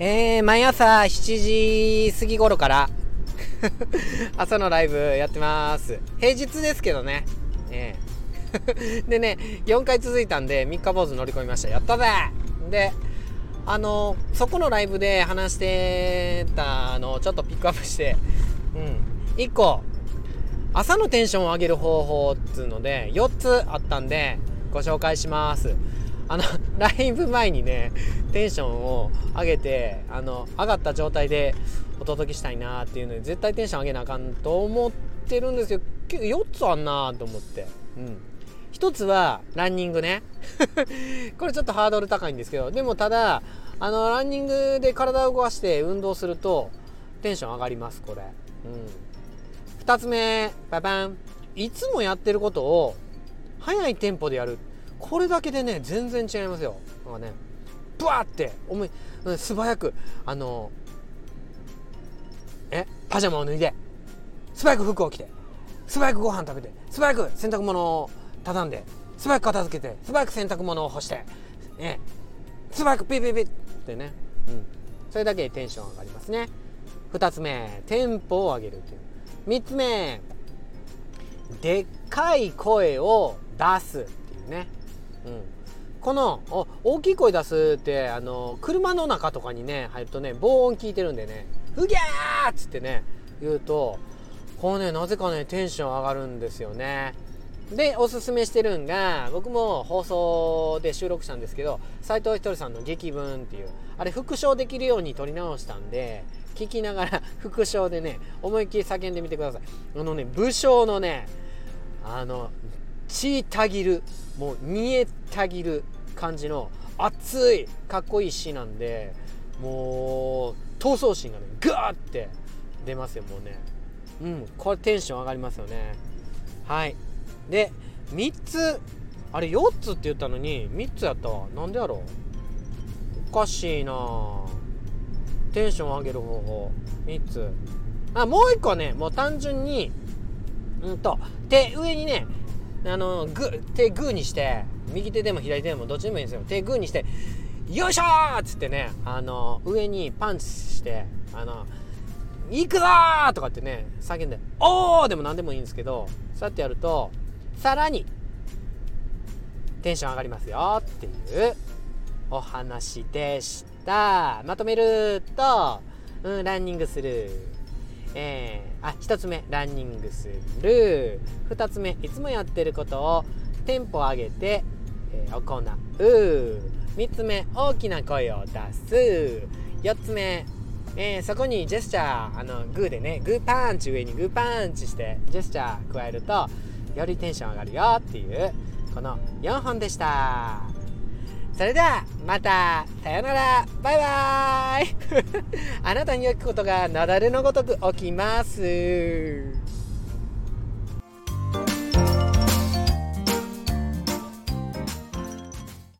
えー、毎朝7時過ぎ頃から 朝のライブやってます。平日ですけどね。えー。でね4回続いたんで3日坊主乗り込みました。やったぜ。であのそこのライブで話してたのをちょっとピックアップしてうん。1個朝のテンションを上げる方法っつうので4つあったんでご紹介します。あの ライブ前にねテンションを上げてあの上がった状態でお届けしたいなっていうので絶対テンション上げなあかんと思ってるんですけど4つあんなと思って。うん。1つはランニングね。これちょっとハードル高いんですけどでもただあのランニングで体を動かして運動するとテンション上がりますこれ。うん。2つ目ババン。いつもやってることを速いテンポでやる。これだけでね全然違いますよ。なんかねブワーって思い素早くあのえパジャマを脱いで素早く服を着て素早くご飯食べて素早く洗濯物を畳んで素早く片付けて素早く洗濯物を干してね素早くピピピッってねうん。それだけでテンション上がりますね。2つ目テンポを上げるっていう。3つ目でっかい声を出すっていうね、この大きい声出すってあの車の中とかにね入るとね防音聞いてるんでね「ふぎゃー!」っつってね言うとこうねなぜかねテンション上がるんですよねでおすすめしてるんが僕も放送で収録したんですけど斎藤ひとりさんの「劇文」っていうあれ復唱できるように撮り直したんで聞きながら 復唱でね思いっきり叫んでみてくださいあのね武将のねあの血たぎるもう煮えたぎる感じの熱いかっこいい詩なんでもう闘争心がねガーって出ますよもうね。うんこれテンション上がりますよね。はい。で3つあれ4つって言ったのに3つやったわ。なんでやろう。おかしいな。テンション上げる方法。3つ。あもう1個ねもう単純にうんと手上にねあのグ手グーにして右手でも左手でもどっちでもいいんですよ。手グーにしてよいしょっつってねあの上にパンチしてあの行くぞとかってね叫んでおーでも何でもいいんですけどそうやってやるとさらにテンション上がりますよっていうお話でした。まとめると、うん、ランニングする。えー、あ1つ目ランニングする。2つ目いつもやってることをテンポ上げて、えー、行う。3つ目大きな声を出す。4つ目、えー、そこにジェスチャーあのグーでねグーパンチ上にグーパンチしてジェスチャー加えるとよりテンション上がるよっていうこの4本でした。それではまたさよなら。バイバーイ。あなたに起くことが雪崩のごとく起きます。